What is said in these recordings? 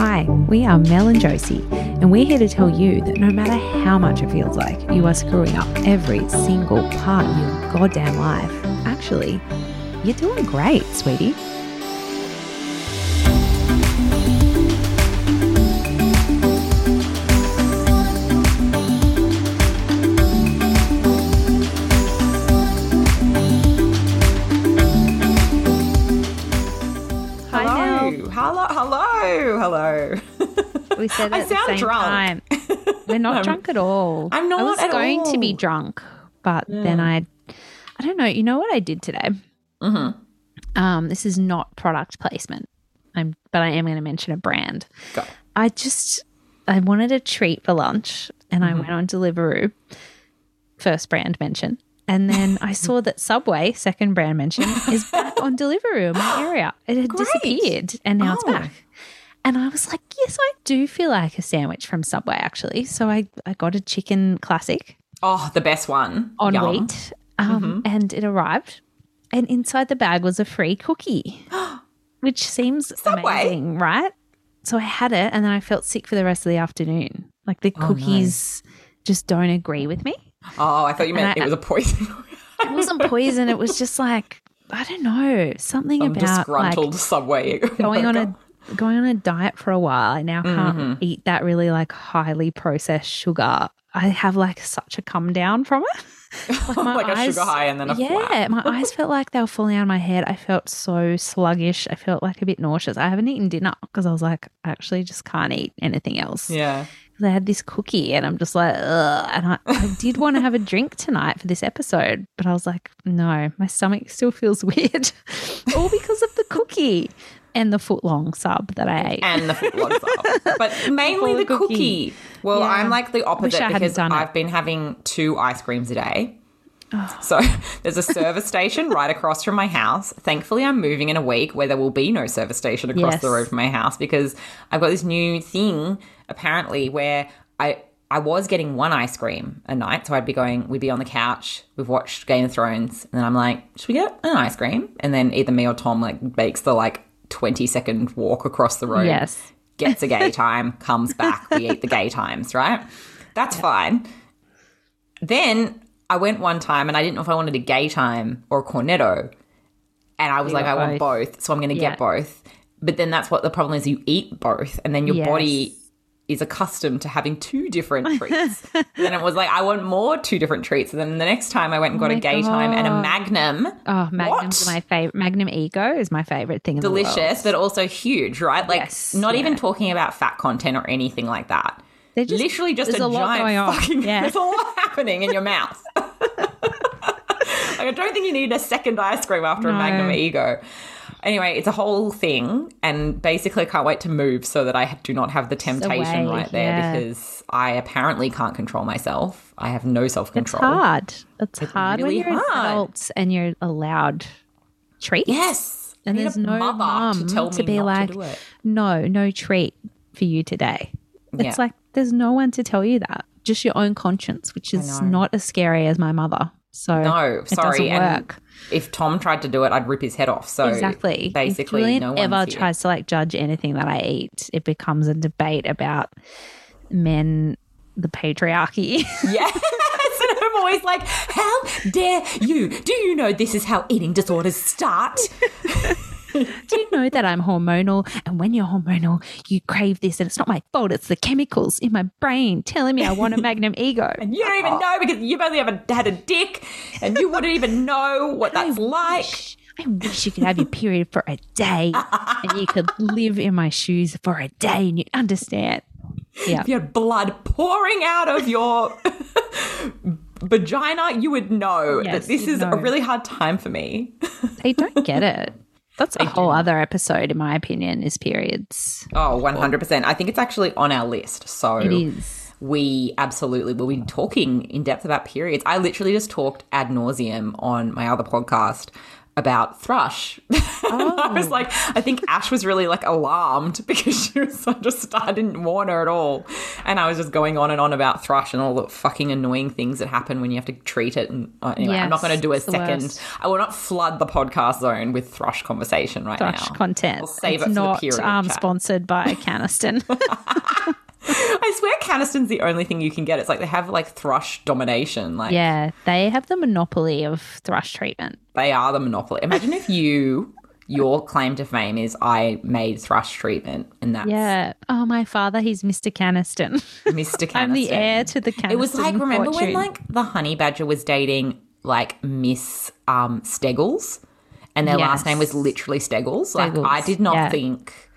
Hi, we are Mel and Josie, and we're here to tell you that no matter how much it feels like you are screwing up every single part of your goddamn life, actually, you're doing great, sweetie. We said I sound drunk. time. We're not drunk at all. I'm I was not going to be drunk, but then I, I don't know. You know what I did today? Mm-hmm. Um, this is not product placement. I'm, but I am going to mention a brand. Go. I just, I wanted a treat for lunch, and Mm-hmm. I went on Deliveroo. First brand mention. And then I saw that Subway, second brand mention, is back on Deliveroo in my area. It had Great. disappeared and now it's Oh. back. And I was like, yes, I do feel like a sandwich from Subway, actually. So I, I got a chicken classic Oh, the best one. on Yum. wheat, um, and it arrived. And inside the bag was a free cookie, which seems Subway? amazing, right? So I had it, and then I felt sick for the rest of the afternoon. Like the Oh, no. cookies just don't agree with me. Oh, I thought you meant I- it was a poison. It wasn't poison. it was just like I don't know something Some about like disgruntled subway. going on a going on a diet for a while. I now can't Mm-hmm. eat that really like highly processed sugar. I have like such a come down from it. Like, Like a sugar high and then a yeah, my eyes felt like they were falling out of my head. I felt so sluggish. I felt like a bit nauseous. I haven't eaten dinner because I was like, I actually just can't eat anything else. Yeah. 'Cause I had this cookie and I'm just like, ugh. And I, I did want to have a drink tonight for this episode, but I was like, no, my stomach still feels weird. All because of the cookie and the footlong sub that I ate. And the footlong sub, But mainly the the cookie. cookie. Well, Yeah. I'm like the opposite I hadn't because done it. I've been having two ice creams a day. Oh. So there's a service station right across from my house. Thankfully, I'm moving in a week where there will be no service station across Yes. the road from my house because I've got this new thing apparently where I I was getting one ice cream a night. So I'd be going, we'd be on the couch, we've watched Game of Thrones, and then I'm like, should we get an ice cream? And then either me or Tom like makes the like 20 second walk across the road Yes. gets a gay time, comes back, we eat the Gaytimes, right? That's fine. Then I went one time and I didn't know if I wanted a Gaytime or a cornetto. And I was You like, I got want both. So I'm going to Yeah. get both. But then that's what the problem is you eat both and then your Yes. body is accustomed to having two different treats. then it was like, I want more two different treats. And then the next time I went and got Oh a Gaytime and a magnum. Oh, Magnum's What? my favorite. Magnum Ego is my favorite thing in the world. Delicious, but also huge, right? Like, Yes, not even talking about fat content or anything like that. They're just- literally just a, a giant fucking Yeah. there's a lot happening in your mouth. like I don't think you need a second ice cream after a Magnum Ego. Anyway, it's a whole thing, and basically, I can't wait to move so that I do not have the temptation way, right there yeah. because I apparently can't control myself. I have no self control. It's hard. It's, hard really when you're hard. an adult and you're allowed treats. Yes, And there's no mother mum to tell me be not like, to do it. no, no treat for you today. Yeah. It's like there's no one to tell you that. Just your own conscience, which is not as scary as my mother. So No, it sorry. doesn't And work. If Tom tried to do it, I'd rip his head off. So exactly. basically, if Julian no ever here. tries to like judge anything that I eat, it becomes a debate about men, the patriarchy. Yes, and I'm always like, how dare you? Do you know this is how eating disorders start? Do you know that I'm hormonal? And when you're hormonal, you crave this, and it's not my fault. It's the chemicals in my brain telling me I want a Magnum Ego. And you don't even oh. know because you've only ever had a dick and you wouldn't even know what that's like. wish- I wish you could have your period for a day and you could live in my shoes for a day and you'd understand. Yeah. If you had blood pouring out of your vagina, you would know Yes, that this is know. a really hard time for me. They don't get it. That's a whole other episode, in my opinion, is periods. Oh, 100%. I think it's actually on our list. So It is. we absolutely will be talking in depth about periods. I literally just talked ad nauseum on my other podcast about thrush. I was like, I think Ash was really like alarmed because she was so just I didn't warn her at all, and I was just going on and on about thrush and all the fucking annoying things that happen when you have to treat it. And uh, anyway, I'm not going to do a second. worst. I will not flood the podcast zone with thrush conversation right Thrush now. content. I'll save it's it for not the period um, chat. sponsored by Canesten. I swear, Canesten's the only thing you can get. It's like they have like thrush domination. Like yeah, they have the monopoly of thrush treatment. they are the monopoly. Imagine if you. Your claim to fame is I made thrush treatment, and that's Yeah. Oh, my father, he's Mr. Canesten. Mr. Canesten. I'm the heir to the Canesten. It was like remember when like the honey badger was dating like Miss um Steggles and their last name was literally Steggles. Like Steggles, I did not yeah. think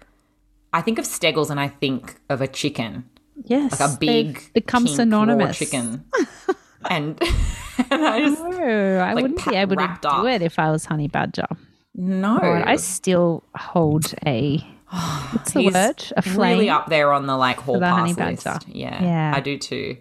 I think of Steggles and I think of a chicken. yes, Like a big become synonymous. chicken. and and I just No, I wouldn't pa- be able to do up. it if I was Honey Badger. no. God, I still hold a what's the He's word? A flame really up there on the like hall the pass list. badger. Yeah, Yeah. I do too.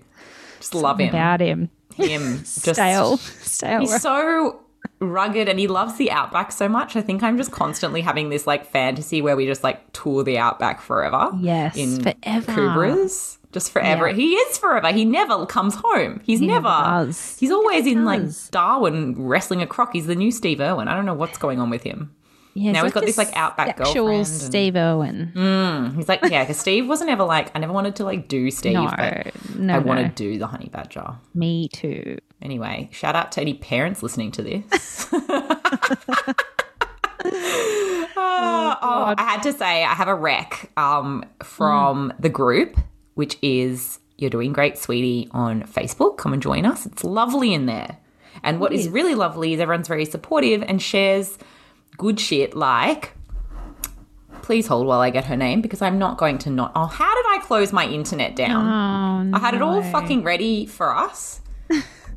Just love him. about him. Him just Stale, stale. He's so rugged and he loves the outback so much. I think I'm just constantly having this like fantasy where we just like tour the outback forever. Yes, in forever. Cobras. Just forever. Yeah. He is forever. He never comes home. He's never. never does. He's always in like. Darwin wrestling a croc. He's the new Steve Irwin. I don't know what's going on with him. Yeah, Now he's got this, like, outback girlfriend and- Steve Irwin. Mm, he's like, yeah, because Steve wasn't ever like, I never wanted to like do Steve, No, but no, I want to do the honey badger. Me too. Anyway, shout out to any parents listening to this. oh, oh, I had to say, I have a rec um, from the group, which is You're Doing Great, Sweetie, on Facebook. Come and join us. It's lovely in there. And what is really lovely is everyone's very supportive and shares good shit like. Please hold while I get her name because I'm not going to not. Oh, how did I close my internet down? Oh, I had it all fucking ready for us.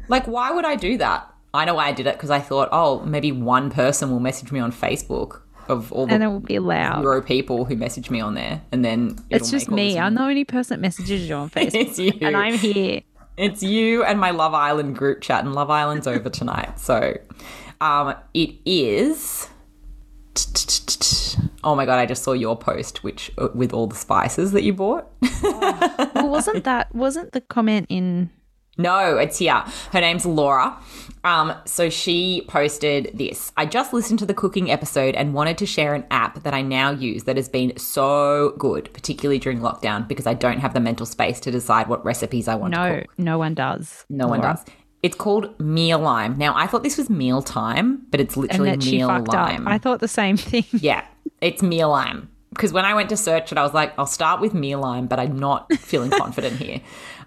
Like, why would I do that? I know why I did it because I thought, oh, maybe one person will message me on Facebook of all the and it will be loud. zero people who message me on there, and then It's just me. I'm the only person that messages you on Facebook, It's you. and I'm here. It's you and my Love Island group chat, and Love Island's over tonight. So, um, it is. Oh my god! I just saw your post, which uh, with all the spices that you bought. Well, wasn't that wasn't the comment in? No, it's here. Her name's Laura. Um, so she posted this. I just listened to the cooking episode and wanted to share an app that I now use that has been so good, particularly during lockdown, because I don't have the mental space to decide what recipes I want to No, cook. no one does. No one does. It's called Meal Lime. Now I thought this was meal time, but it's literally meal lime. up. I thought the same thing. Yeah, it's meal lime. Because when I went to search it, I was like, I'll start with meal lime, but I'm not feeling confident here.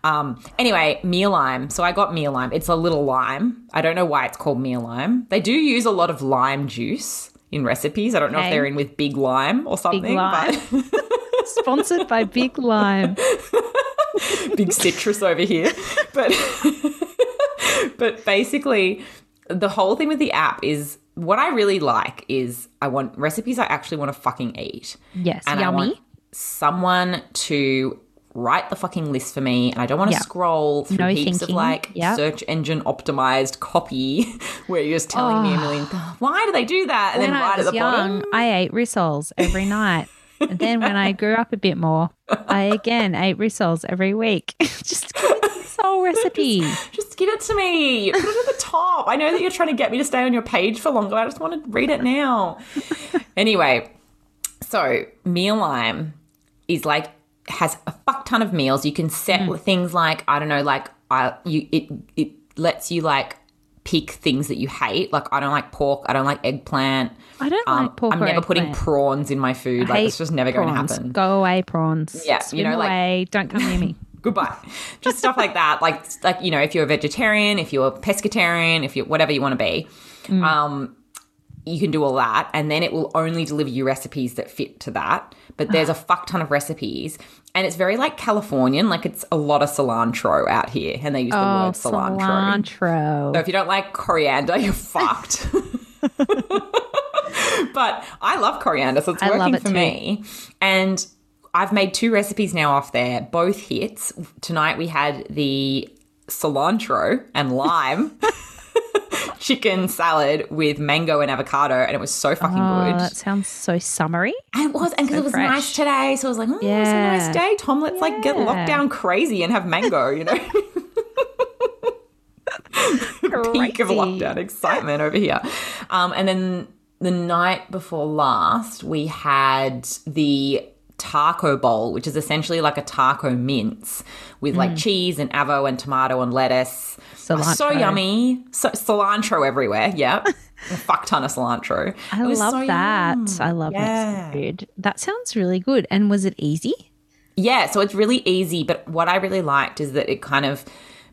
Um, anyway, meal lime. So I got meal lime. It's a little lime. I don't know why it's called meal lime. They do use a lot of lime juice in recipes. I don't know if they're in with big lime or something, Big lime. but Sponsored by Big Lime. big citrus over here. But but basically, the whole thing with the app is what I really like is I want recipes I actually want to fucking eat. Yes, and yummy. someone to write the fucking list for me and I don't want to Yeah. scroll through No heaps of like Yep. search engine optimized copy where you're just telling me a million why do they do that and when then I right was at the young, bottom I ate rissoles every night. And then when I grew up a bit more, I again ate rissoles every week. Just the recipe. just give it to me put it at the top I know that you're trying to get me to stay on your page for longer I just want to read it now anyway so meal lime is like has a fuck ton of meals. You can set Mm. things like I don't know, like I you it it lets you like pick things that you hate. Like I don't like pork. I don't like eggplant. I don't Um, like pork I'm never putting prawns in my food. Like Hate it's just never going to happen. Go away, prawns. Yeah, you Swim know, like- away. Don't come near me. Goodbye. Just stuff like that. Like like you know, if you're a vegetarian, if you're a pescatarian, if you're whatever you want to be. Mm. Um you can do all that and then it will only deliver you recipes that fit to that. But there's a fuck ton of recipes and it's very like Californian, like it's a lot of cilantro out here and they use the Oh, word cilantro. cilantro. So if you don't like coriander, you're fucked. but I love coriander, so it's I love working it for too. me. And I've made two recipes now off there, both hits. Tonight we had the cilantro and lime. chicken salad with mango and avocado, and it was so fucking Oh, good. that sounds so summery. And it was, and because So it was fresh. nice today, so I was like, oh, it's a Yeah. nice day, Tom. Let's like get locked down crazy and have mango, you know. Peak of lockdown excitement over here. Um, and then the night before last, we had the taco bowl, which is essentially like a taco mince with like cheese and avo and tomato and lettuce. So Mm. Yummy. So, cilantro everywhere. Yep. a fuck ton of cilantro. I love so that. yum. I love Yeah. Mexican food. That sounds really good. And was it easy? Yeah, so it's really easy, but what I really liked is that it kind of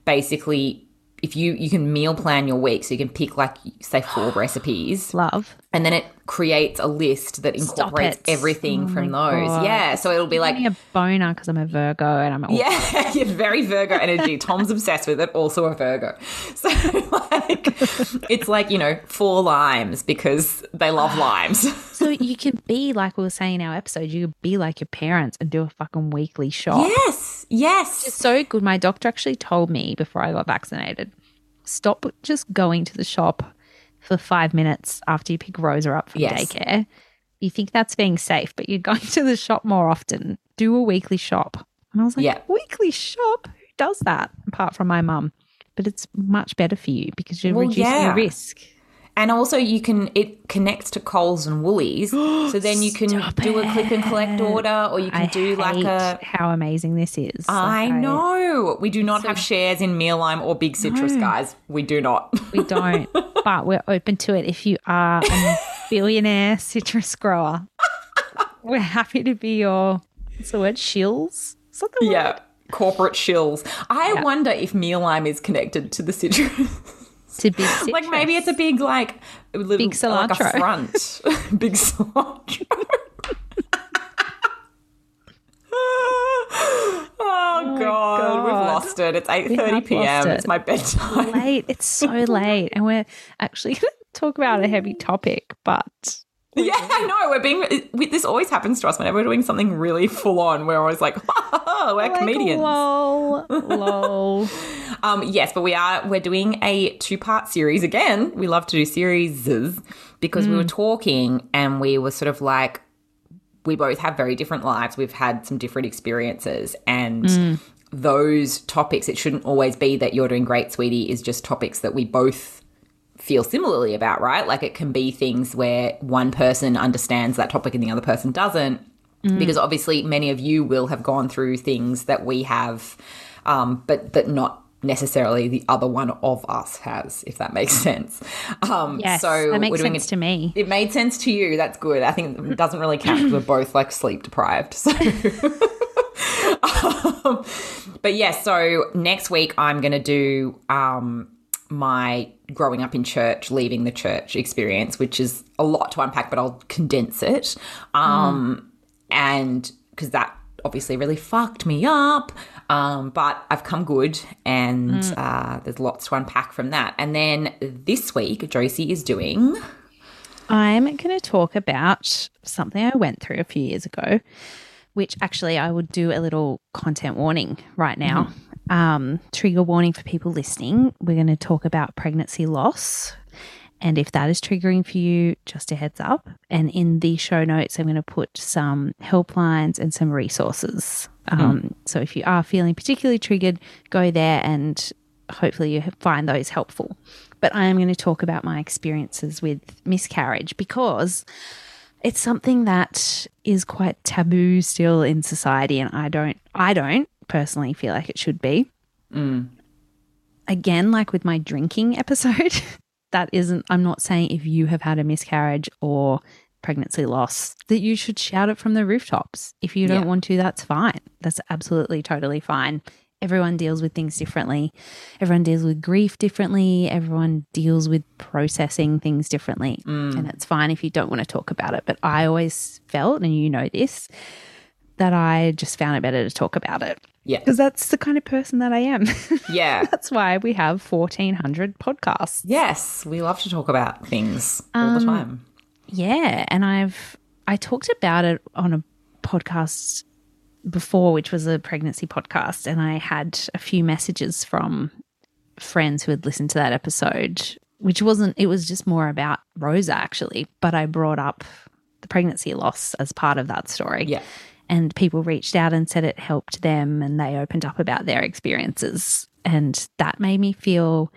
basically if you you can meal plan your week so you can pick like say four recipes Love. and then it creates a list that incorporates everything Oh from those. God. Yeah, so it'll be like a boner because I'm a Virgo and I'm all yeah, yeah, very Virgo energy. Tom's obsessed with it, also a Virgo. So like it's like, you know, four limes because they love limes. So you can be like we were saying in our episode, you could be like your parents and do a fucking weekly shop. yes. Yes. It's so good. My doctor actually told me before I got vaccinated, stop just going to the shop for five minutes after you pick Rosa up from Yes. daycare. You think that's being safe, but you're going to the shop more often. Do a weekly shop. And I was like, Yeah. weekly shop? Who does that apart from my mum? But it's much better for you because you're Well, reducing yeah. your risk. And also, you can it connects to Coles and Woolies, so then you can Stop do a click and collect order, or you can I do like a. how amazing this is. I Like, know we do not have shares in Mealime or Big Citrus, guys. We do not. We don't, but we're open to it. If you are a billionaire citrus grower, we're happy to be your what's the word? Shills? The word? yeah, corporate shills. I Yeah. wonder if Mealime is connected to the citrus. To big citrus. like maybe it's a big like a little, Big like cilantro. front, big cilantro. Oh, oh god, we've lost it. It's eight thirty p.m. it. It's my bedtime. late. It's so late, and we're actually going to talk about a heavy topic, but Yeah, I know. We're being. we- This always happens to us whenever we're doing something really full on. We're always like, we're like, comedians. Lol, lol. Um, yes, but we are. We're doing a two part series again. We love to do series because we were talking and we were sort of like, we both have very different lives. We've had some different experiences and. Those topics, it shouldn't always be that you're doing great, sweetie, is just topics that we both feel similarly about, right? Like it can be things where one person understands that topic and the other person doesn't. Because obviously, many of you will have gone through things that we have, um, but but not necessarily the other one of us has, if that makes sense. Um, Yes, so that makes sense it- to me. It made sense to you. That's good. I think it doesn't really count because we're both like sleep deprived. So. Um, but yes, so next week I'm going to do um, my growing up in church, leaving the church experience, which is a lot to unpack, but I'll condense it. Um, And because that obviously really fucked me up. Um, but I've come good and uh, there's lots to unpack from that. And then this week, Josie is doing. I'm going to talk about something I went through a few years ago, which actually I would do a little content warning right now. Um, trigger warning for people listening. We're going to talk about pregnancy loss. And if that is triggering for you, just a heads up. And in the show notes, I'm going to put some helplines and some resources. Um, So if you are feeling particularly triggered, go there and hopefully you find those helpful. But I am going to talk about my experiences with miscarriage because it's something that is quite taboo still in society and I don't I don't personally feel like it should be. Mm. Again, like with my drinking episode, that isn't I'm not saying if you have had a miscarriage or pregnancy loss that you should shout it from the rooftops. If you don't Yeah. want to, that's fine. That's absolutely totally fine. Everyone deals with things differently. Everyone deals with grief differently. Everyone deals with processing things differently. Mm. And it's fine if you don't want to talk about it. But I always felt, and you know this, that I just found it better to talk about it Yeah. because that's the kind of person that I am. Yeah. that's why we have 1,400 podcasts. Yes, we love to talk about things all the um, time. Yeah, and I've I talked about it on a podcast before, which was a pregnancy podcast, and I had a few messages from friends who had listened to that episode which wasn't, it was just more about Rosa actually, but I brought up the pregnancy loss as part of that story. Yeah. And people reached out and said it helped them and they opened up about their experiences. And that made me feel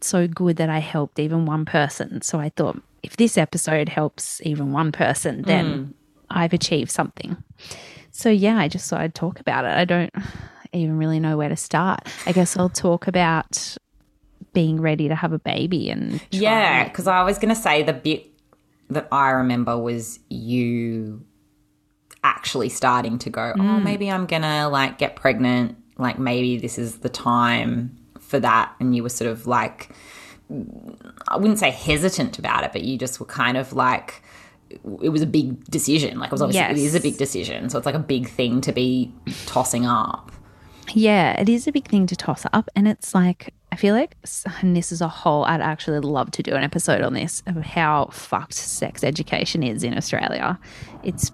so good that I helped even one person. So I thought, if this episode helps even one person, then hmm. I've achieved something. So yeah, I just thought I'd talk about it. I don't even really know where to start. I guess I'll talk about being ready to have a baby and Yeah, because I was going to say the bit that I remember was you actually starting to go, oh, Mm. maybe I'm going to like get pregnant. Like maybe this is the time for that. And you were sort of like, I wouldn't say hesitant about it, but you just were kind of like, it was a big decision. Like it was obviously, it Yes. is a big decision. So it's like a big thing to be tossing up. Yeah, it is a big thing to toss up. And it's like, I feel like, and this is a whole, I'd actually love to do an episode on this of how fucked sex education is in Australia. It's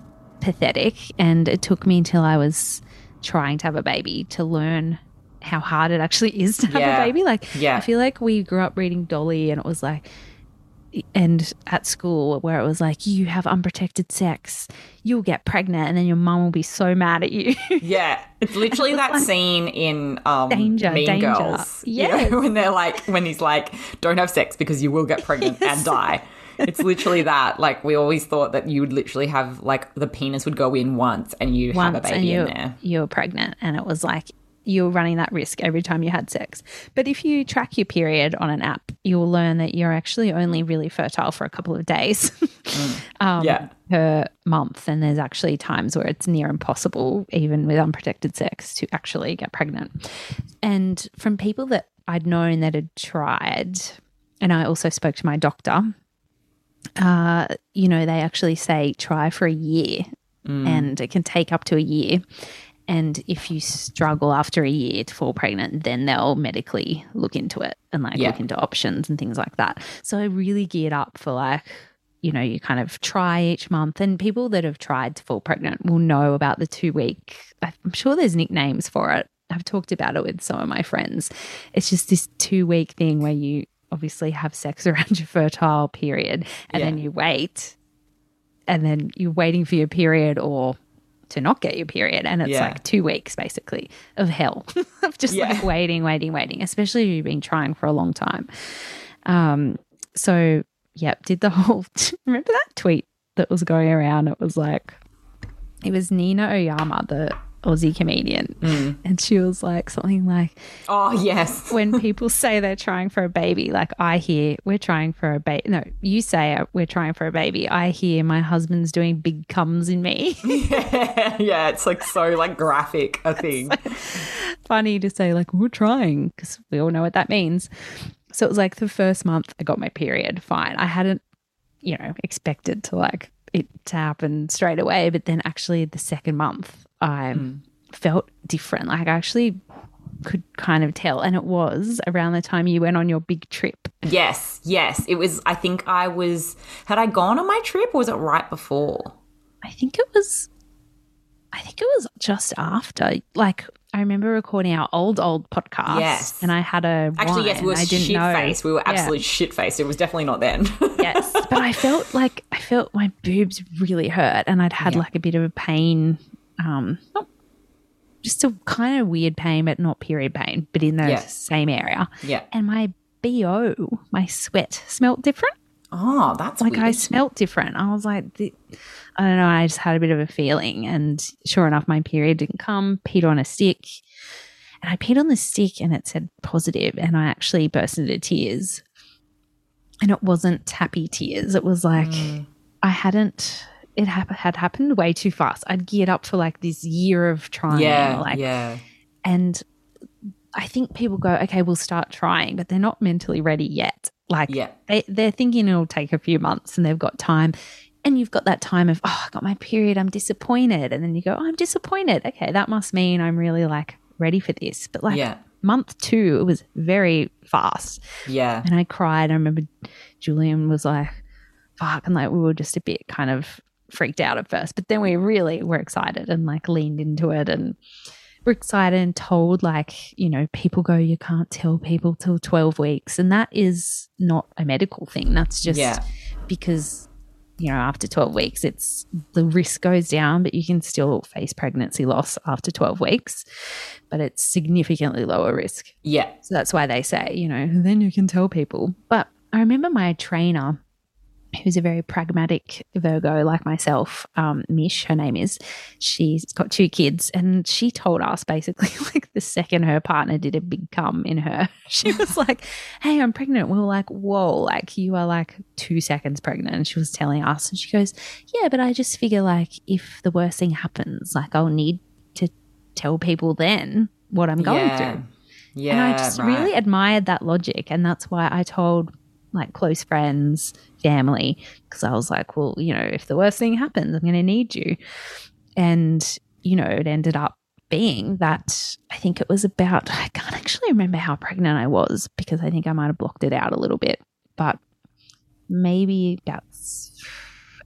pathetic. And it took me until I was trying to have a baby to learn how hard it actually is to have Yeah. a baby. Like, Yeah. I feel like we grew up reading Dolly and it was like, and at school where it was like you have unprotected sex you'll get pregnant and then your mum will be so mad at you Yeah, it's literally that scene in um, Danger, Mean danger. Girls. you know, when they're like, when he's like, "Don't have sex because you will get pregnant and die." It's literally that. Like we always thought that you would literally have like the penis would go in once and you have a baby you in there. you were pregnant and it was like you were running that risk every time you had sex. But if you track your period on an app, you'll learn that you're actually only really fertile for a couple of days um, Yeah. per month. And there's actually times where it's near impossible, even with unprotected sex, to actually get pregnant. And from people that I'd known that had tried, and I also spoke to my doctor, uh, you know, they actually say try for a year and it can take up to a year. And if you struggle after a year to fall pregnant, then they'll medically look into it and like Yeah. look into options and things like that. So I really geared up for like, you know, you kind of try each month. And people that have tried to fall pregnant will know about the two week, I'm sure there's nicknames for it. I've talked about it with some of my friends. It's just this two week thing where you obviously have sex around your fertile period and then you wait and then you're waiting for your period or to not get your period and it's Yeah. like two weeks basically of hell of just Yeah. like waiting waiting waiting especially if you've been trying for a long time um so yep did the whole remember that tweet that was going around it was like it was nina oyama the aussie comedian Mm. and she was like something like Oh yes, when people say they're trying for a baby, like I hear we're trying for a baby. No, you say uh, we're trying for a baby. I hear my husband's doing big comes in me. yeah. yeah, It's like so like graphic a thing. Funny to say like we're trying because we all know what that means. So it was like the first month I got my period. Fine, I hadn't, you know, expected to like it to happen straight away, but then actually the second month I hmm. felt different. Like I actually could kind of tell, and it was around the time you went on your big trip. Yes, yes. It was. I think I was. Had I gone on my trip, or was it right before? I think it was I think it was just after. Like I remember recording our old old podcast. Yes. And I had a Actually, yes, we were. I didn't shit faced. We were Yeah. absolutely shit faced. It was definitely not then. yes. But I felt like I felt my boobs really hurt and I'd had Yeah. like a bit of a pain. Um not just a kind of weird pain, but not period pain, but in the Yeah. same area. yeah. And my BO, my sweat smelt different. Oh, that's like I smelt different. I was like, I don't know. I just had a bit of a feeling, and sure enough, my period didn't come. Peed on a stick, and I peed on the stick, and it said positive, and I actually burst into tears. And it wasn't happy tears. It was like Mm. I hadn't. It hap- had happened way too fast. I'd geared up for like this year of trying, yeah, like, yeah, and I think people go, okay, we'll start trying, but they're not mentally ready yet. Like yeah, they, they're thinking it'll take a few months and they've got time. And you've got that time of, oh, I got my period, I'm disappointed. And then you go, oh, I'm disappointed. Okay, that must mean I'm really like ready for this. But like yeah, month two, it was very fast. yeah. And I cried. I remember Julian was like, fuck. And like we were just a bit kind of freaked out at first. But then we really were excited and like leaned into it. And super excited and told, like, you know, people go, you can't tell people till 12 weeks. And that is not a medical thing. That's just Yeah. because, you know, after 12 weeks, it's the risk goes down, but you can still face pregnancy loss after 12 weeks, but it's significantly lower risk. Yeah. So that's why they say, you know, then you can tell people. But I remember my trainer, who's a very pragmatic Virgo like myself, um, Mish, her name is. She's got two kids, and she told us basically, like the second her partner did a big cum in her, she was like, Hey, I'm pregnant. We were like, Whoa, like you are like two seconds pregnant. And she was telling us, and she goes, Yeah, but I just figure like if the worst thing happens, like I'll need to tell people then what I'm going yeah. through. Yeah. And I just right. really admired that logic. And that's why I told like close friends, family, because I was like, well, you know, if the worst thing happens, I'm going to need you. And, you know, it ended up being that I think it was about, I can't actually remember how pregnant I was because I think I might have blocked it out a little bit, but maybe about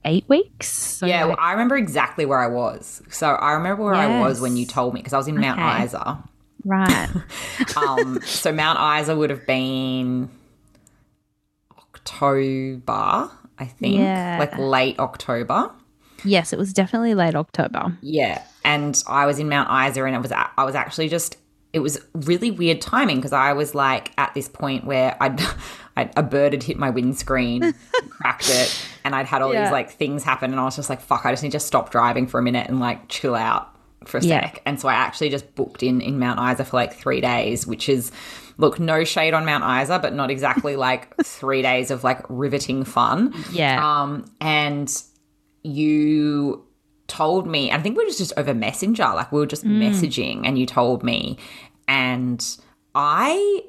eight weeks. So yeah, well, I remember exactly where I was. So I remember where I was when you told me because I was in Mount Okay. Isa. right. Um, so Mount Isa would have been October, I think, Yeah. like late October. yes, it was definitely late October. Yeah, and I was in Mount Isa, and it was I was actually just it was really weird timing because I was like at this point where I'd, I'd a bird had hit my windscreen, cracked it, and I'd had all Yeah. these like things happen, and I was just like, fuck, I just need to stop driving for a minute and like chill out for a Yeah. sec. And so I actually just booked in in Mount Isa for like three days, which is. Look, no shade on Mount Isa, but not exactly like three days of like riveting fun. Yeah. Um, and you told me, I think we were just over Messenger, like we were just messaging, and you told me, and I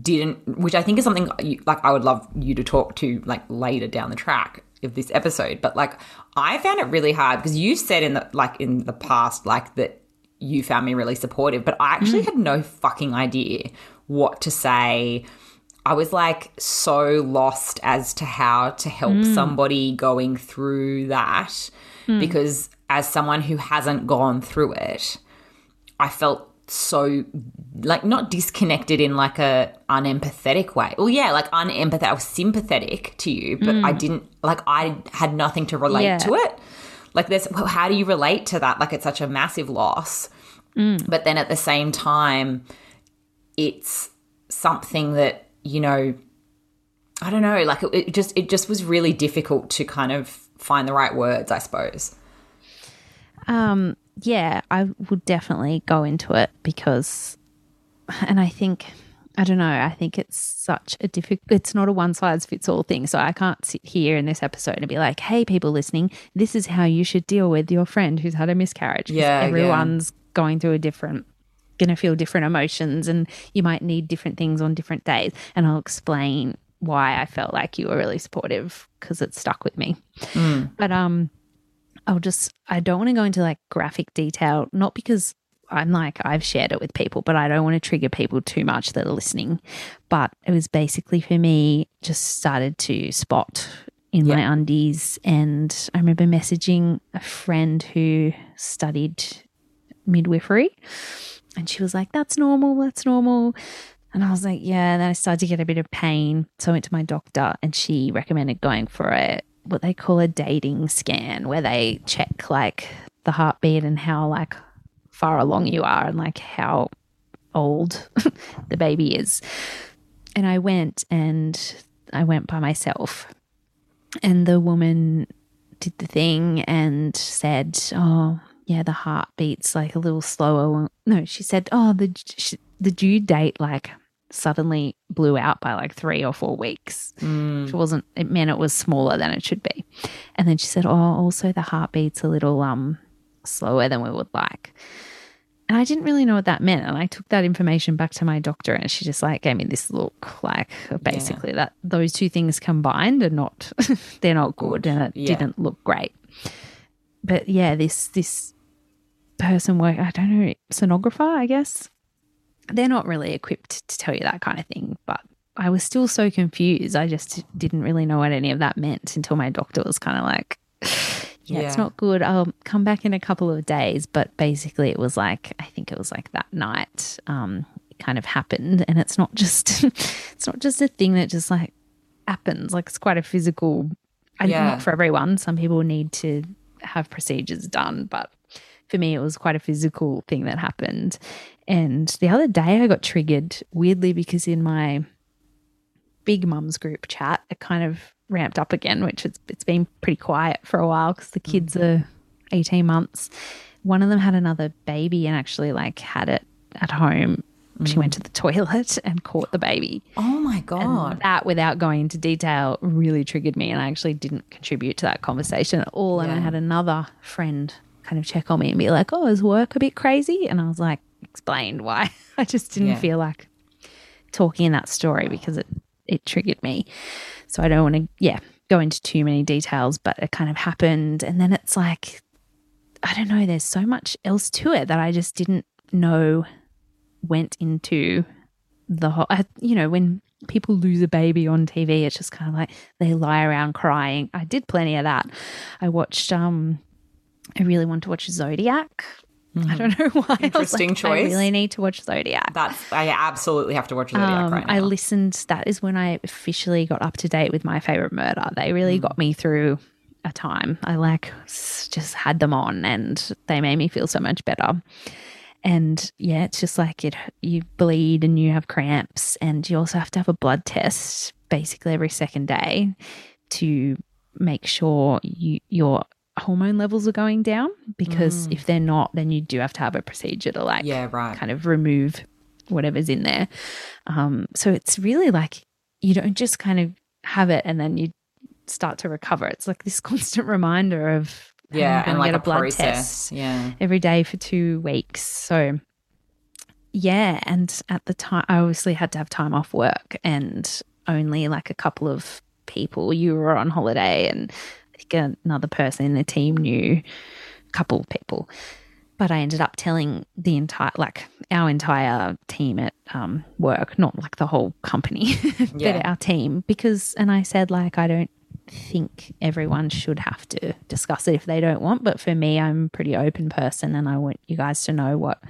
didn't, which I think is something you, like I would love you to talk to like later down the track of this episode, but like I found it really hard because you said in the like in the past like that you found me really supportive, but I actually mm. had no fucking idea what to say. I was like so lost as to how to help mm. somebody going through that mm. because as someone who hasn't gone through it, I felt so like not disconnected in like a unempathetic way. Well, yeah, like unempathetic. I was sympathetic to you, but I didn't like I had nothing to relate Yeah. to it. Like there's well, how do you relate to that? Like it's such a massive loss. But then at the same time, it's something that, you know, I don't know, like it, it just it just was really difficult to kind of find the right words, I suppose. Um, yeah, I would definitely go into it because, and I think, I don't know, I think it's such a difficult, it's not a one size fits all thing. So I can't sit here in this episode and be like, hey, people listening, this is how you should deal with your friend who's had a miscarriage. Yeah, yeah. Everyone's going through a different, going to feel different emotions and you might need different things on different days. And I'll explain why I felt like you were really supportive because it stuck with me. But, um, I'll just, I don't want to go into like graphic detail, not because I'm like, I've shared it with people, but I don't want to trigger people too much that are listening. But it was basically for me, just started to spot in my undies. And I remember messaging a friend who studied midwifery. And she was like, that's normal, that's normal. And I was like, yeah. And then I started to get a bit of pain. So I went to my doctor and she recommended going for a what they call a dating scan where they check like the heartbeat and how like far along you are and like how old the baby is. And I went and I went by myself. And the woman did the thing and said, "Oh, yeah, the heartbeat's like a little slower." No, she said, "Oh, the the due date like suddenly blew out by like three or four weeks. It wasn't. It meant it was smaller than it should be." And then she said, "Oh, also the heartbeat's a little um slower than we would like." And I didn't really know what that meant. And I took that information back to my doctor and she just like gave me this look like basically that those two things combined are not they're not good and it Yeah. didn't look great. But yeah, this this person work I don't know, sonographer, I guess. They're not really equipped to tell you that kind of thing, but I was still so confused. I just didn't really know what any of that meant until my doctor was kind of like yeah, it's not good. I'll come back in a couple of days. But basically, it was like, I think think it was like that night. Um, kind of happened, and it's not just it's not just a thing that just like happens. Like it's quite a physical. I Yeah. Not for everyone. Some people need to have procedures done, but for me, it was quite a physical thing that happened. And the other day, I got triggered weirdly because in my big mums group chat, it kind of ramped up again, which it's, it's been pretty quiet for a while because the kids mm-hmm. are 18 months. One of them had another baby and actually like had it at home. She went mm. to the toilet and caught the baby. Oh my god. That, without going into detail, really triggered me. And I actually didn't contribute to that conversation at all. And I had another friend kind of check on me and be like, oh, is work a bit crazy? And I was like, explained why. I just didn't Yeah. feel like talking in that story because it, it triggered me. So I don't want to, yeah, go into too many details, but it kind of happened. And then it's like, I don't know, there's so much else to it that I just didn't know went into the whole, I, you know, when people lose a baby on TV, it's just kind of like they lie around crying. I did plenty of that. I watched, um, I really want to watch Zodiac. I don't know why. I was Mm-hmm. Interesting like, I really need to watch Zodiac. That's I absolutely have to watch Zodiac Um, right now. I listened. That is when I officially got up to date with my favorite murder. They Mm. really got me through a time. I like just had them on, and they made me feel so much better. And yeah, it's just like it. You bleed and you have cramps, and you also have to have a blood test basically every second day to make sure you your hormone levels are going down. Because if they're not, then you do have to have a procedure to like Mm. yeah, right. kind of remove whatever's in there. Um, so it's really like you don't just kind of have it and then you start to recover. It's like this constant reminder of Yeah, and like get a, a blood process. test Yeah. every day for two weeks. So yeah, and at the time, I obviously had to have time off work, and only like a couple of people. You were on holiday, and I think another person in the team knew a couple of people. But I ended up telling the entire, like our entire team at um, work, not like the whole company, Yeah. but our team, because, and I said, like, I don't think everyone should have to discuss it if they don't want. But for me, I'm a pretty open person and I want you guys to know what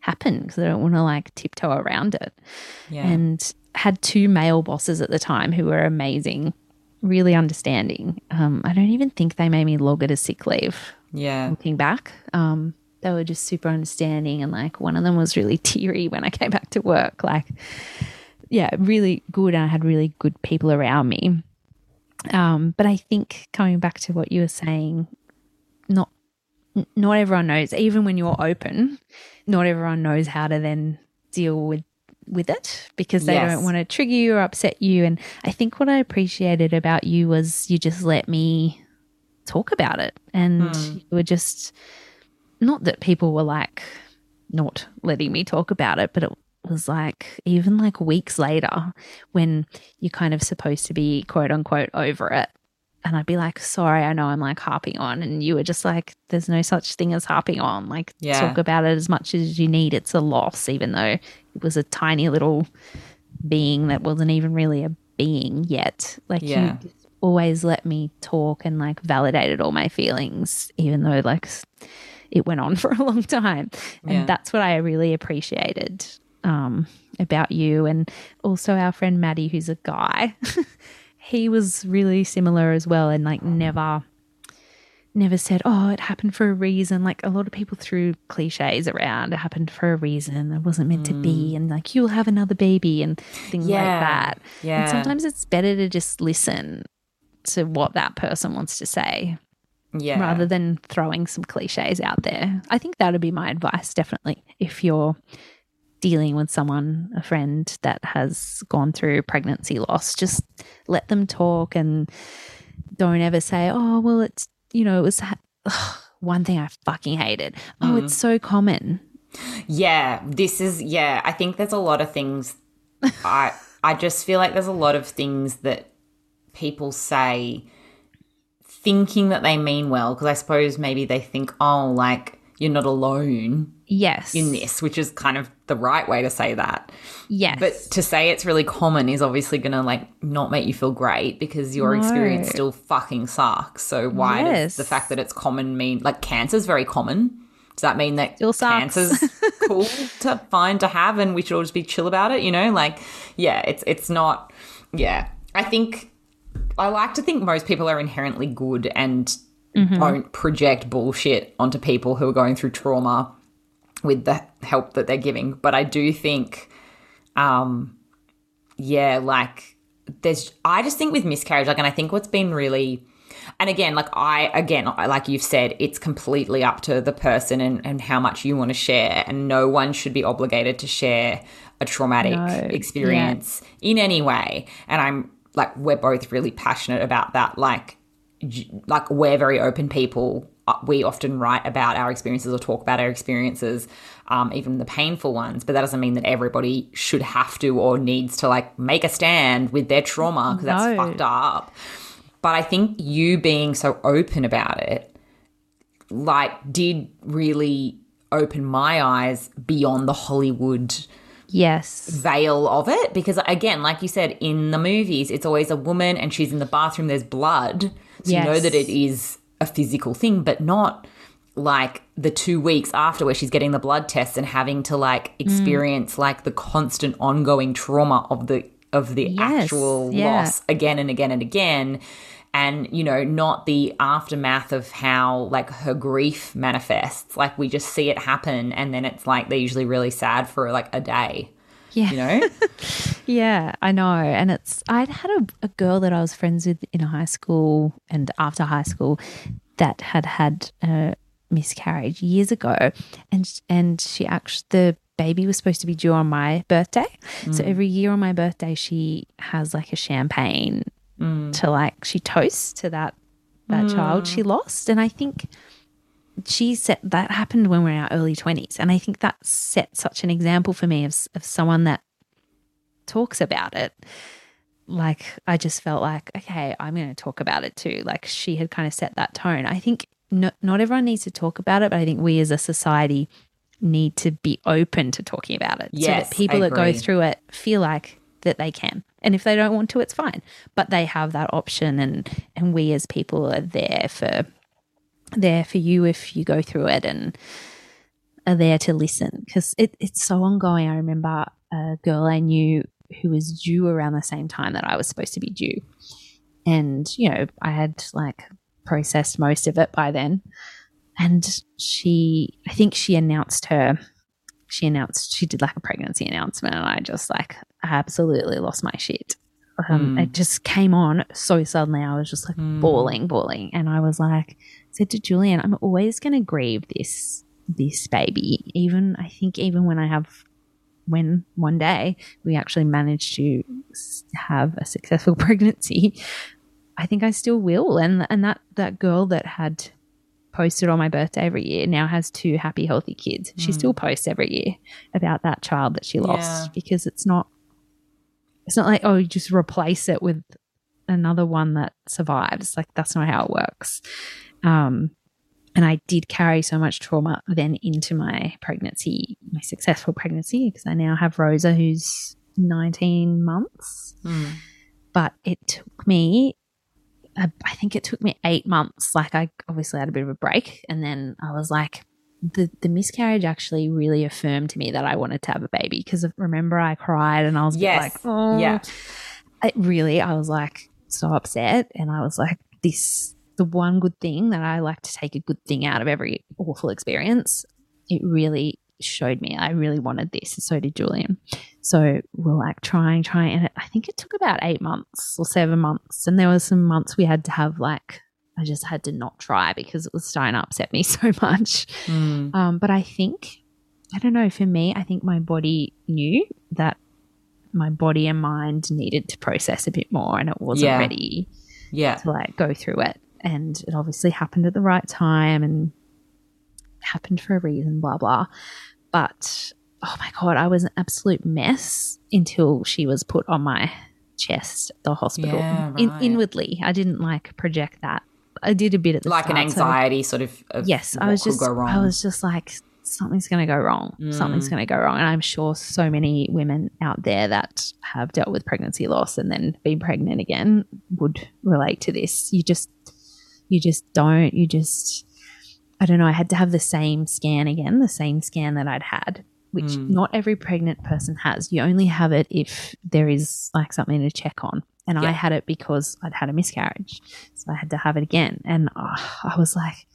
happened because I don't want to like tiptoe around it. Yeah. And had two male bosses at the time who were amazing, really understanding. Um, I don't even think they made me log it as sick leave yeah. looking back. Um, they were just super understanding and like one of them was really teary when I came back to work. Like, yeah, really good. And I had really good people around me. Um, but I think coming back to what you were saying, not not everyone knows. Even when you're open, not everyone knows how to then deal with with it because they Yes. don't want to trigger you or upset you. And I think what I appreciated about you was you just let me talk about it, and hmm. you were just not that people were like not letting me talk about it, but it was like even like weeks later when you're kind of supposed to be quote unquote over it. And I'd be like, sorry, I know I'm like harping on. And you were just like, there's no such thing as harping on. Like, Yeah. talk about it as much as you need. It's a loss, even though it was a tiny little being that wasn't even really a being yet. Like, Yeah. you always let me talk and like validated all my feelings, even though like it went on for a long time. And Yeah. that's what I really appreciated um, about you. And also our friend Maddie, who's a guy, he was really similar as well and like never never said, Oh, it happened for a reason. Like a lot of people threw cliches around. It happened for a reason. It wasn't meant to be. And like you'll have another baby and things like Mm. Yeah. that. Yeah. And sometimes it's better to just listen to what that person wants to say Yeah. rather than throwing some cliches out there. I think that would be my advice, definitely. If you're dealing with someone, a friend that has gone through pregnancy loss, just let them talk and don't ever say, oh, well, it's, you know, it was ugh, one thing I fucking hated. Oh, it's mm. so common. Yeah, this is yeah, I think there's a lot of things I I just feel like there's a lot of things that people say thinking that they mean well because I suppose maybe they think oh like you're not alone Yes. in this, which is kind of the right way to say that. Yes. But to say it's really common is obviously going to like not make you feel great because your experience still fucking sucks. So why Yes. does the fact that it's common mean like cancer is very common? does that mean that Still sucks. cancer's cool to find to have and we should all just be chill about it? You know, like, yeah, it's it's not. Yeah, I think I like to think most people are inherently good and don't project bullshit onto people who are going through trauma with the help that they're giving. But I do think, um, yeah, like there's, I just think with miscarriage, like, and I think what's been really, and again, like I, again, like you've said, it's completely up to the person and, and how much you want to share. And no one should be obligated to share a traumatic No. experience in any way. And I'm like, we're both really passionate about that. Like, like we're very open people. Uh, We often write about our experiences or talk about our experiences, um, even the painful ones. But that doesn't mean that everybody should have to or needs to like make a stand with their trauma because that's fucked up. But I think you being so open about it, like, did really open my eyes beyond the Hollywood Yes. veil of it because again like you said in the movies it's always a woman and she's in the bathroom there's blood so you know that it is a physical thing but not like the two weeks after where she's getting the blood tests and having to like mm. experience like the constant ongoing trauma of the of the Yes, actual yeah. loss again and again and again. And you know not the aftermath of how like her grief manifests. Like we just see it happen and then it's like they're usually really sad for like a day Yeah. you know Yeah, I know. And it's, I'd had a, a girl that I was friends with in high school and after high school that had had a miscarriage years ago. And, and she actually, the baby was supposed to be due on my birthday. So mm. every year on my birthday, she has like a champagne mm. to like, she toasts to that, that mm. child she lost. And I think, she said that happened when we were in our early 20s and i think that set such an example for me of, of someone that talks about it. Like i just felt like okay i'm going to talk about it too. Like she had kind of set that tone. I think no, not everyone needs to talk about it but i think we as a society need to be open to talking about it so Yes, that people that go through it feel like that they can. And if they don't want to it's fine. But they have that option and and we as people are there for there for you if you go through it and are there to listen because it, it's so ongoing. I remember a girl I knew who was due around the same time that I was supposed to be due. And, you know, I had like processed most of it by then. And she, I think she announced her, she announced, she did like a pregnancy announcement. And I just like absolutely lost my shit. Um, It just came on so suddenly. I was just like bawling, bawling. And I was like, said to Julian, I'm always going to grieve this this baby. Even I think even when I have when one day we actually manage to have a successful pregnancy, I think I still will. And and that that girl that had posted on my birthday every year now has two happy healthy kids. She still hmm. posts every year about that child that she lost Yeah. because it's not it's not like oh you just replace it with another one that survives. Like that's not how it works. Um, and I did carry so much trauma then into my pregnancy, my successful pregnancy, because I now have Rosa, who's 19 months. But it took me, I I think it took me eight months. Like, I obviously had a bit of a break. And then I was like, the, the miscarriage actually really affirmed to me that I wanted to have a baby because remember I cried and I was Yes. like, oh, Yeah. it really, I was like so upset. And I was like, this, the one good thing that I like to take a good thing out of every awful experience, it really showed me I really wanted this. And so did Julian. So we're like trying, trying. And I think it took about eight months or seven months. And there were some months we had to have like, I just had to not try because it was starting to upset me so much. Um, but I think, I don't know, for me, I think my body knew that my body and mind needed to process a bit more and it wasn't Yeah. ready Yeah. to like go through it. And it obviously happened at the right time and happened for a reason, blah, blah. But oh my God, I was an absolute mess until she was put on my chest at the hospital. Yeah, In, inwardly, I didn't like project that. I did a bit at the Like an start, so- anxiety sort of. of yes i was just i was just like something's going to go wrong mm. something's going to go wrong and i'm sure so many women out there that have dealt with pregnancy loss and then been pregnant again would relate to this you just you just don't you just I don't know, I had to have the same scan again, the same scan that I'd had, which hmm. not every pregnant person has. You only have it if there is like something to check on. And I had it because I'd had a miscarriage. So I had to have it again. And oh, I was like,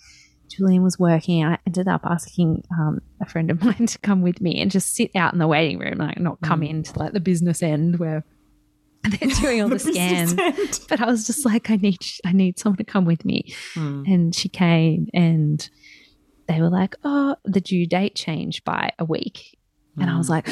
Julian was working. I ended up asking um, a friend of mine to come with me and just sit out in the waiting room, like not come hmm. into like the business end where they're doing all the, scans. But I was just like, I need, I need someone to come with me. Hmm. And she came, and they were like, "Oh, the due date changed by a week," and I was like.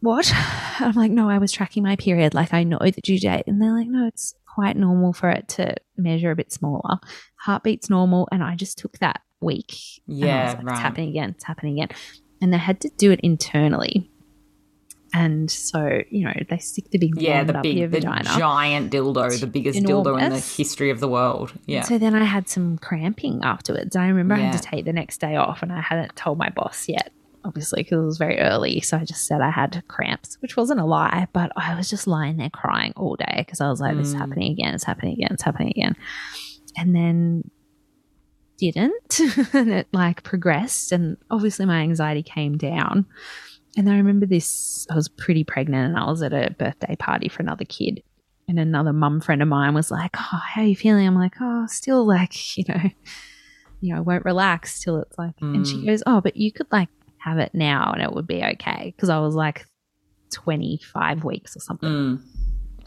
What? I'm like, no, I was tracking my period. Like, I know the due date. And they're like, no, it's quite normal for it to measure a bit smaller. Heartbeat's normal. And I just took that week. Yeah, like, right. It's happening again. It's happening again. And they had to do it internally. And so, you know, they stick the big Yeah, the big, the vagina. giant dildo, the biggest dildo in the history of the world. Yeah. So then I had some cramping afterwards. I remember I had to take the next day off and I hadn't told my boss yet, obviously, because it was very early. So I just said I had cramps, which wasn't a lie, but I was just lying there crying all day because I was like, this is mm. happening again, it's happening again, it's happening again. And then didn't. and it like progressed. And obviously my anxiety came down. And I remember this, I was pretty pregnant and I was at a birthday party for another kid. And another mum friend of mine was like, Oh, how are you feeling? I'm like, Oh, still like, you know, you know, won't relax till it's like, and she goes, Oh, but you could like have it now and it would be okay. Cause I was like 25 weeks or something. Mm.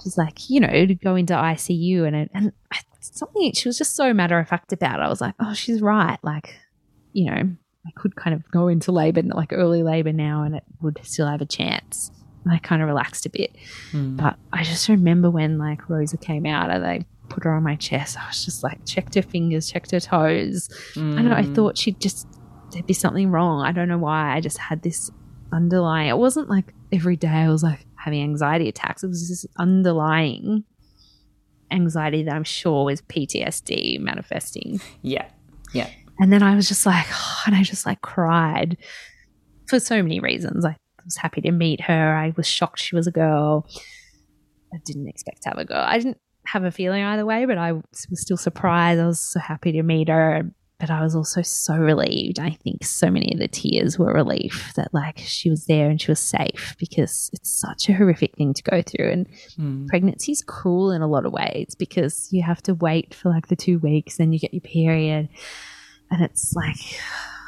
She's like, you know, to go into ICU and it, and something. She was just so matter of fact about it. I was like, oh, she's right. Like, you know, I could kind of go into labor, like early labor now, and it would still have a chance. And I kind of relaxed a bit. Hmm. But I just remember when like Rosa came out and they put her on my chest. I was just like, checked her fingers, checked her toes. I don't know. I hmm. thought she'd just there'd be something wrong. I don't know why. I just had this underlying. It wasn't like every day I was like having anxiety attacks. It was this underlying anxiety that I'm sure was PTSD manifesting. Yeah. Yeah. And then I was just like, and I just like cried for so many reasons. I was happy to meet her. I was shocked she was a girl. I didn't expect to have a girl. I didn't have a feeling either way, but I was still surprised. I was so happy to meet her. But I was also so relieved. I think so many of the tears were relief that like she was there and she was safe because it's such a horrific thing to go through. And Mm. is cruel in a lot of ways because you have to wait for like the two weeks, then you get your period, and it's like,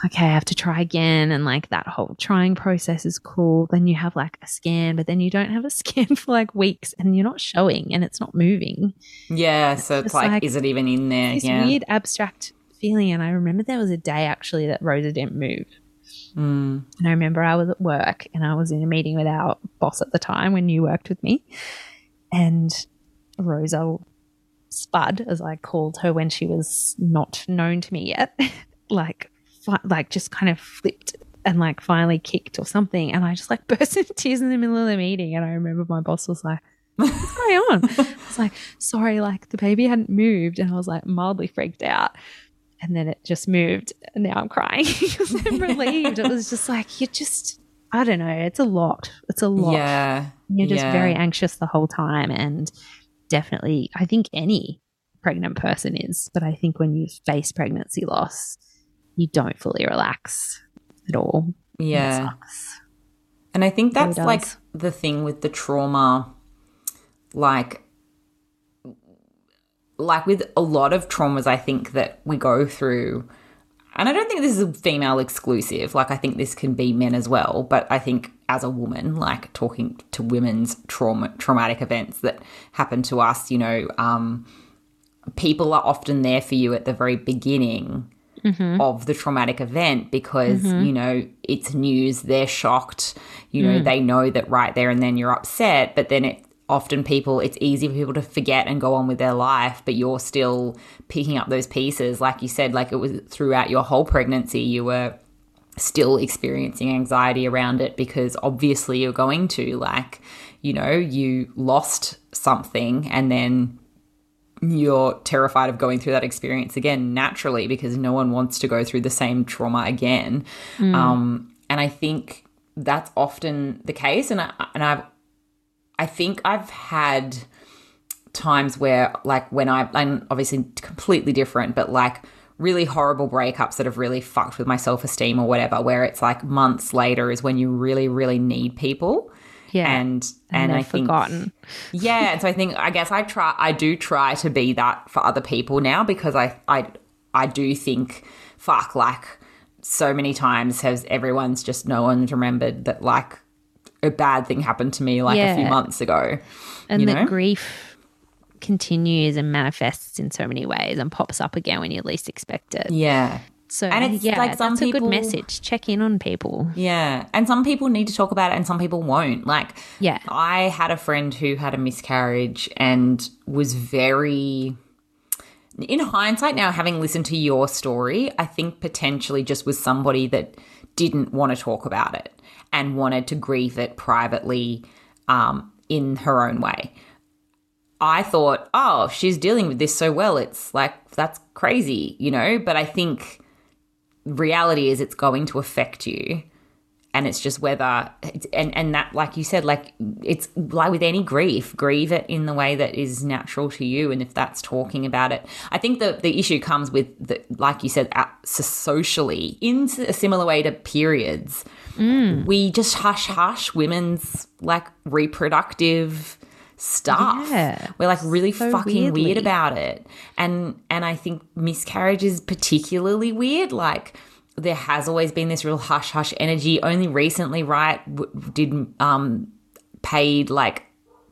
okay, I have to try again. And like that whole trying process is cool. Then you have like a scan, but then you don't have a scan for like weeks and you're not showing and it's not moving. Yeah. So it's It's like, like is it even in there? This yeah. weird abstract feeling. And I remember there was a day actually that Rosa didn't move. Mm. And I remember I was at work and I was in a meeting with our boss at the time when you worked with me. And Rosa Spud, as I called her when she was not known to me yet, like, fi- like just kind of flipped and like finally kicked or something. And I just like burst into tears in the middle of the meeting. And I remember my boss was like, What's going on? I was like, Sorry, like the baby hadn't moved. And I was like mildly freaked out. And then it just moved. And now I'm crying because I'm relieved. It was just like, you just, I don't know. It's a lot. It's a lot. Yeah. You're just yeah. very anxious the whole time. And definitely, I think any pregnant person is. But I think when you face pregnancy loss, you don't fully relax at all. Yeah. And I think that's like the thing with the trauma, like, like with a lot of traumas, I think that we go through, and I don't think this is a female exclusive. Like, I think this can be men as well. But I think as a woman, like talking to women's trauma, traumatic events that happen to us, you know, um, people are often there for you at the very beginning mm-hmm. of the traumatic event because mm-hmm. you know it's news. They're shocked. You know mm. they know that right there and then you're upset. But then it often people it's easy for people to forget and go on with their life but you're still picking up those pieces. Like you said like it was throughout your whole pregnancy you were still experiencing anxiety around it because obviously you're going to like you know you lost something and then you're terrified of going through that experience again naturally because no one wants to go through the same trauma again. Um, and i think that's often the case and I, and i've i think i've had times where like when i i'm obviously completely different but like really horrible breakups that have really fucked with my self esteem or whatever, where it's like months later is when you really, really need people. Yeah. And and, they're I think forgotten. yeah, and so I think I guess I try I do try to be that for other people now because I I I do think fuck like so many times has everyone's just no one's remembered that like a bad thing happened to me like a few months ago. and that know? grief continues and manifests in so many ways and pops up again when you least expect it. Yeah. So And it's yeah, like some that's a people- good message. Check in on people. Yeah. And some people need to talk about it and some people won't. Like, Yeah. I had a friend who had a miscarriage and was very. In hindsight, now having listened to your story, I think potentially just was somebody that didn't want to talk about it and wanted to grieve it privately um, in her own way. I thought, oh, she's dealing with this so well. It's like, that's crazy, you know? But I think reality is it's going to affect you and it's just whether and and that like you said like it's like with any grief grieve it in the way that is natural to you and if that's talking about it i think the the issue comes with the like you said so- socially in a similar way to periods we just hush hush women's like reproductive stuff. Yeah. we're like really So fucking weirdly. weird about it. And and i think miscarriage is particularly weird. Like there has always been this real hush hush energy. Only recently right w- did um paid like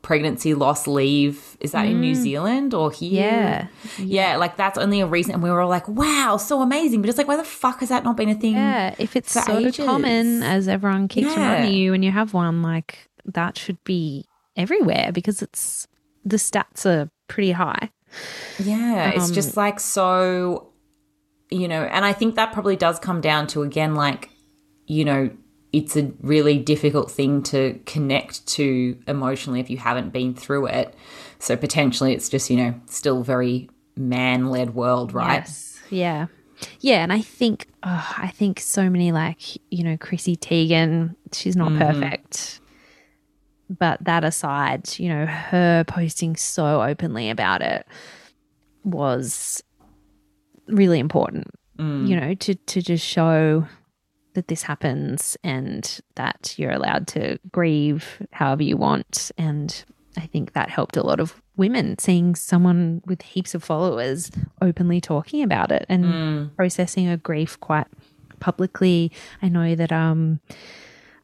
pregnancy loss leave is that in new zealand or here Mm. Yeah. yeah like that's only a recent and we were all like wow so amazing but it's like why the fuck has that not been a thing Yeah, if it's sort ages. common as everyone keeps Yeah. reminding you when you have one, like that should be everywhere because it's the stats are pretty high. Yeah, it's Um, just like so, you know, and I think that probably does come down to again, like, you know, it's a really difficult thing to connect to emotionally if you haven't been through it. So potentially it's just, you know, still very man led world, right? Yes. Yeah. Yeah, and I think oh, I think so many like, you know, Chrissy Teigen, she's not mm-hmm. perfect. But that aside, you know, her posting so openly about it was really important. Mm. You know, to to just show that this happens and that you're allowed to grieve however you want. And I think that helped a lot of women seeing someone with heaps of followers openly talking about it and processing her grief quite publicly. I know that um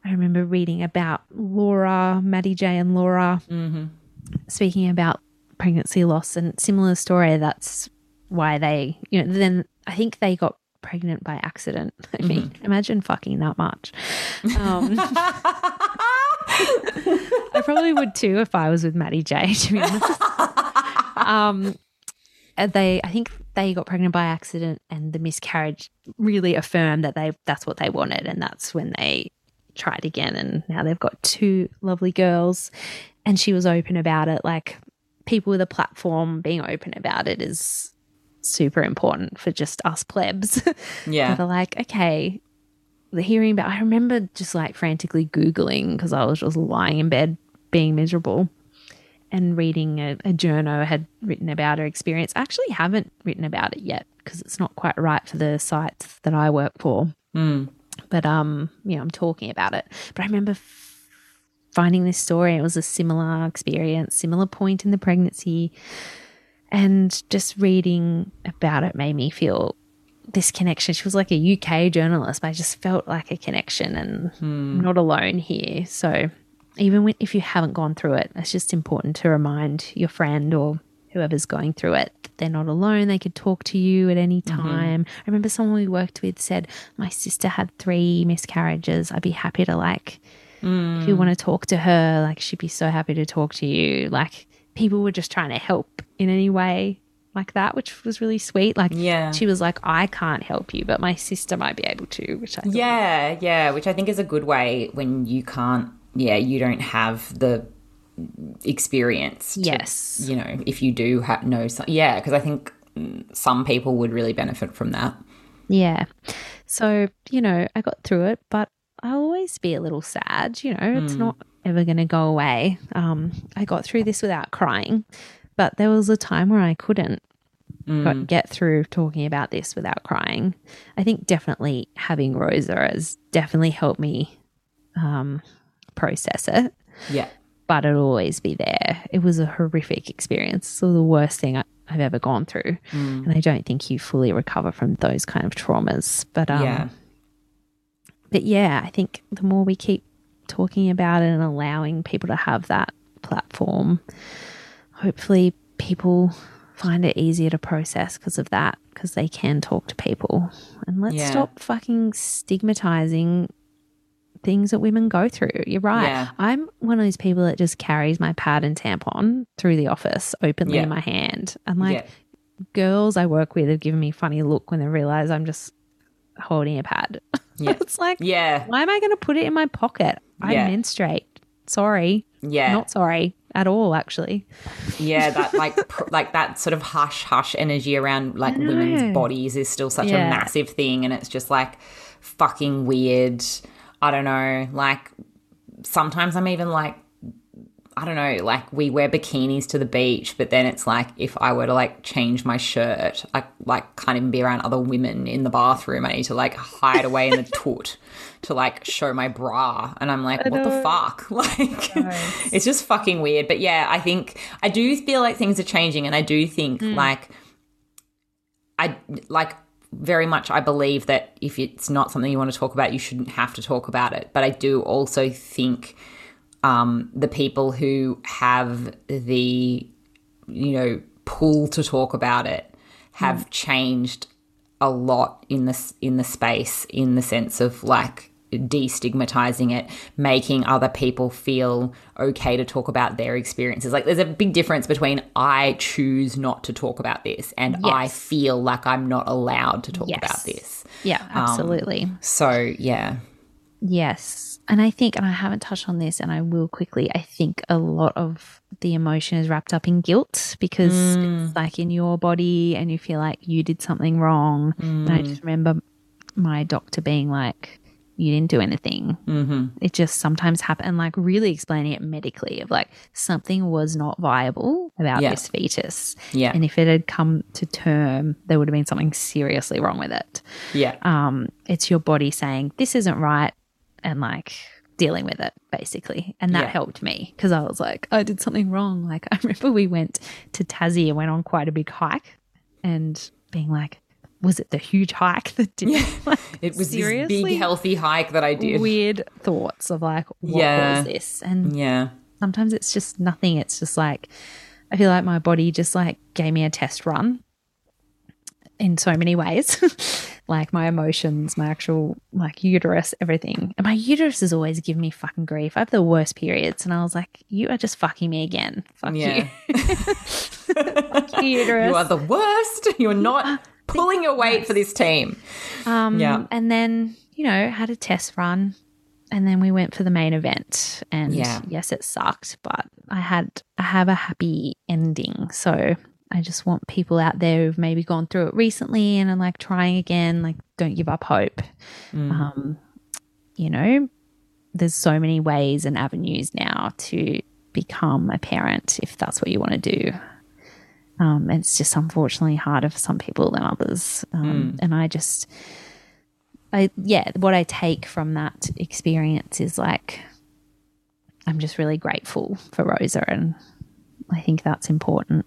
I remember reading about Laura, Matty J and Laura speaking about pregnancy loss and similar story. That's why they, you know, then I think they got pregnant by accident. I mean, imagine fucking that much. Um, I probably would too if I was with Matty J, to be honest. um, they, I think they got pregnant by accident, and the miscarriage really affirmed that they that's what they wanted, and that's when they tried again, and now they've got two lovely girls. And she was open about it, like people with a platform being open about it is super important for just us plebs. Yeah. that are like, okay, the hearing about. I remember just like frantically googling because I was just lying in bed being miserable and reading a, a journo had written about her experience. I actually haven't written about it yet because it's not quite right for the sites that I work for. But um, you know, I'm talking about it. But I remember f- finding this story. It was a similar experience, similar point in the pregnancy, and just reading about it made me feel this connection. She was like a UK journalist, but I just felt like a connection and I'm not alone here. So even when, if you haven't gone through it, it's just important to remind your friend or whoever's going through it that they're not alone. They could talk to you at any mm-hmm. time. I remember someone we worked with said, My sister had three miscarriages. I'd be happy to like if you hmm. want to talk to her, like she'd be so happy to talk to you. Like people were just trying to help in any way like that, which was really sweet. Like Yeah. she was like, I can't help you, but my sister might be able to, which I Yeah, yeah, which I think is a good way when you can't, yeah, you don't have the experience. to- Yes. you know, if you do ha- know, some, yeah, because I think mm, some people would really benefit from that. Yeah. So, you know, I got through it, but I'll always be a little sad. You know, it's not ever going to go away. Um, I got through this without crying, but there was a time where I couldn't. got, get through talking about this without crying. I think definitely having Rosa has definitely helped me um, process it, Yeah. but it'll always be there. It was a horrific experience. So the worst thing I, I've ever gone through, and I don't think you fully recover from those kind of traumas. But um, yeah. but yeah, I think the more we keep talking about it and allowing people to have that platform, hopefully people find it easier to process because of that, because they can talk to people. And let's Yeah. stop fucking stigmatizing things that women go through. You're right. Yeah. I'm one of those people that just carries my pad and tampon through the office openly Yeah. in my hand. And like, girls I work with have given me a funny look when they realize I'm just holding a pad. Yeah. it's like, Yeah. why am I going to put it in my pocket? I Yeah. menstruate. Sorry. Yeah. Not sorry at all, actually. Yeah, that like pr- like that sort of hush hush energy around like women's bodies is still such Yeah. a massive thing, and it's just like fucking weird. I don't know. Like sometimes I'm even like. I don't know, like we wear bikinis to the beach, but then it's like if I were to like change my shirt, I like can't even be around other women in the bathroom. I need to like hide away in the toot to like show my bra. And I'm like, what the fuck? Like it's just fucking weird. But yeah, I think I do feel like things are changing and I do think hmm. like I like very much I believe that if it's not something you want to talk about, you shouldn't have to talk about it. But I do also think um, the people who have the you know pull to talk about it have changed a lot in this in the space in the sense of like destigmatizing it making other people feel okay to talk about their experiences. Like there's a big difference between i choose not to talk about this and i feel like i'm not allowed to talk Yes. about this. Yeah, absolutely. so yeah yes. And I think, and I haven't touched on this, and I will quickly, I think a lot of the emotion is wrapped up in guilt because it's like in your body and you feel like you did something wrong. And I just remember my doctor being like, you didn't do anything. Mm-hmm. It just sometimes happens, like really explaining it medically of like something was not viable about Yeah. this fetus. Yeah. And if it had come to term, there would have been something seriously wrong with it. yeah Um, it's your body saying, this isn't right, and like dealing with it basically. And that Yeah. helped me because I was like, I did something wrong. Like, I remember we went to Tassie and went on quite a big hike and being like, was it the huge hike that did like, it was this seriously big healthy hike that i did weird thoughts of like, what Yeah. was this? And yeah sometimes it's just nothing. It's just like I feel like my body just like gave me a test run in so many ways. like my emotions, my actual like uterus, everything. And my uterus has always given me fucking grief. I have the worst periods and I was like, You are just fucking me again. Fuck yeah you. uterus. you are the worst you're not pulling your weight for this team Um, Yeah. And then, you know, had a test run. And then we went for the main event. And Yeah. yes, it sucked, but I had I have a happy ending. So I just want people out there who've maybe gone through it recently and are like trying again, like don't give up hope. Um, you know, there's so many ways and avenues now to become a parent if that's what you want to do. Um, it's just unfortunately harder for some people than others. Um, And I just, I, yeah, what I take from that experience is like, I'm just really grateful for Rosa. And I think that's important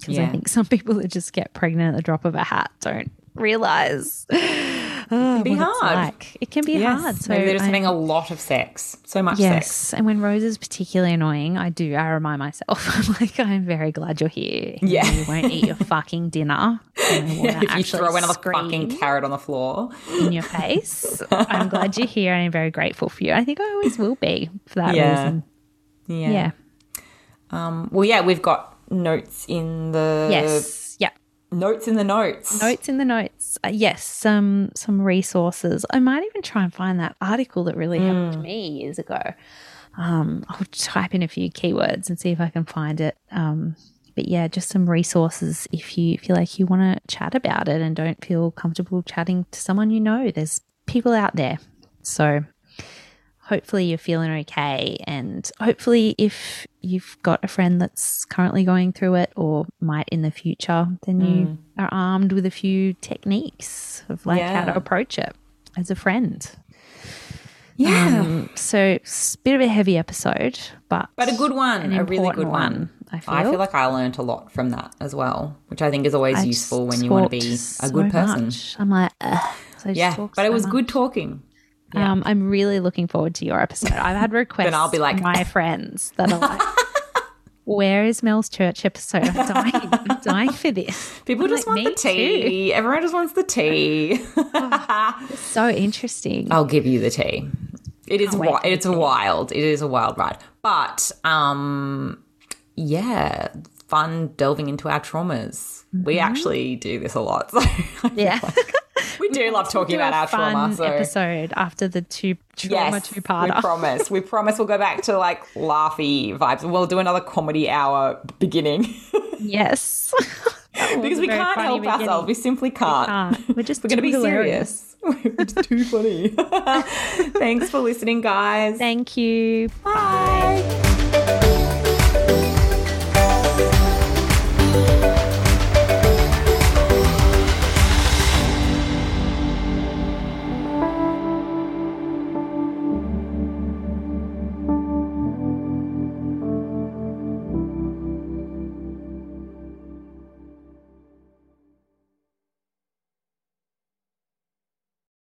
because I think some people that just get pregnant at the drop of a hat don't realize oh, be what it's hard. like. It can be yes hard. So maybe they're just I- having a lot of sex so much Yes, sex and when Rose is particularly annoying, I do. I remind myself, I'm like, I'm very glad you're here. Yeah. you won't eat your fucking dinner. I if you throw another fucking carrot on the floor in your face. I'm glad you're here, and I'm very grateful for you. I think I always will be for that Yeah. reason. yeah. Yeah. um well yeah we've got notes in the Yes. Yeah. notes in the notes Notes in the notes. Uh, yes, some some resources. I might even try and find that article that really helped Mm. me years ago. Um, I'll type in a few keywords and see if I can find it. Um, but yeah, just some resources if you feel like you want to chat about it and don't feel comfortable chatting to someone you know. There's people out there. So hopefully you're feeling okay. And hopefully, if you've got a friend that's currently going through it or might in the future, then you are armed with a few techniques of like how to approach it as a friend. Yeah. Um, so it's a bit of a heavy episode, but but a good one. A really good one. one, I feel. I feel like I learned a lot from that as well, which I think is always I useful when you want to be a so good person. much. I'm like, Ugh. So Yeah. But it was much. good talking. Um, I'm really looking forward to your episode. I've had requests then I'll be like- my friends that are like, "Where is Mel's church episode? I'm dying. I'm dying for this." People I'm just like, want the "Me tea. Everyone just wants the tea. too." So interesting. I'll give you the tea. It is wi- it's wild. It is a wild ride. But um yeah, fun delving into our traumas. We Mm-hmm. actually do this a lot. So yeah. we do love talking Do about a our fun trauma. So episode after the two trauma yes, two we parter. promise. We promise we'll go back to like laughy vibes. We'll do another comedy hour beginning yes. Because we can't help beginning. ourselves. We simply can't. Can't. We're just We're going to be hilarious. serious. We're just too funny. Thanks for listening, guys. Thank you. Bye.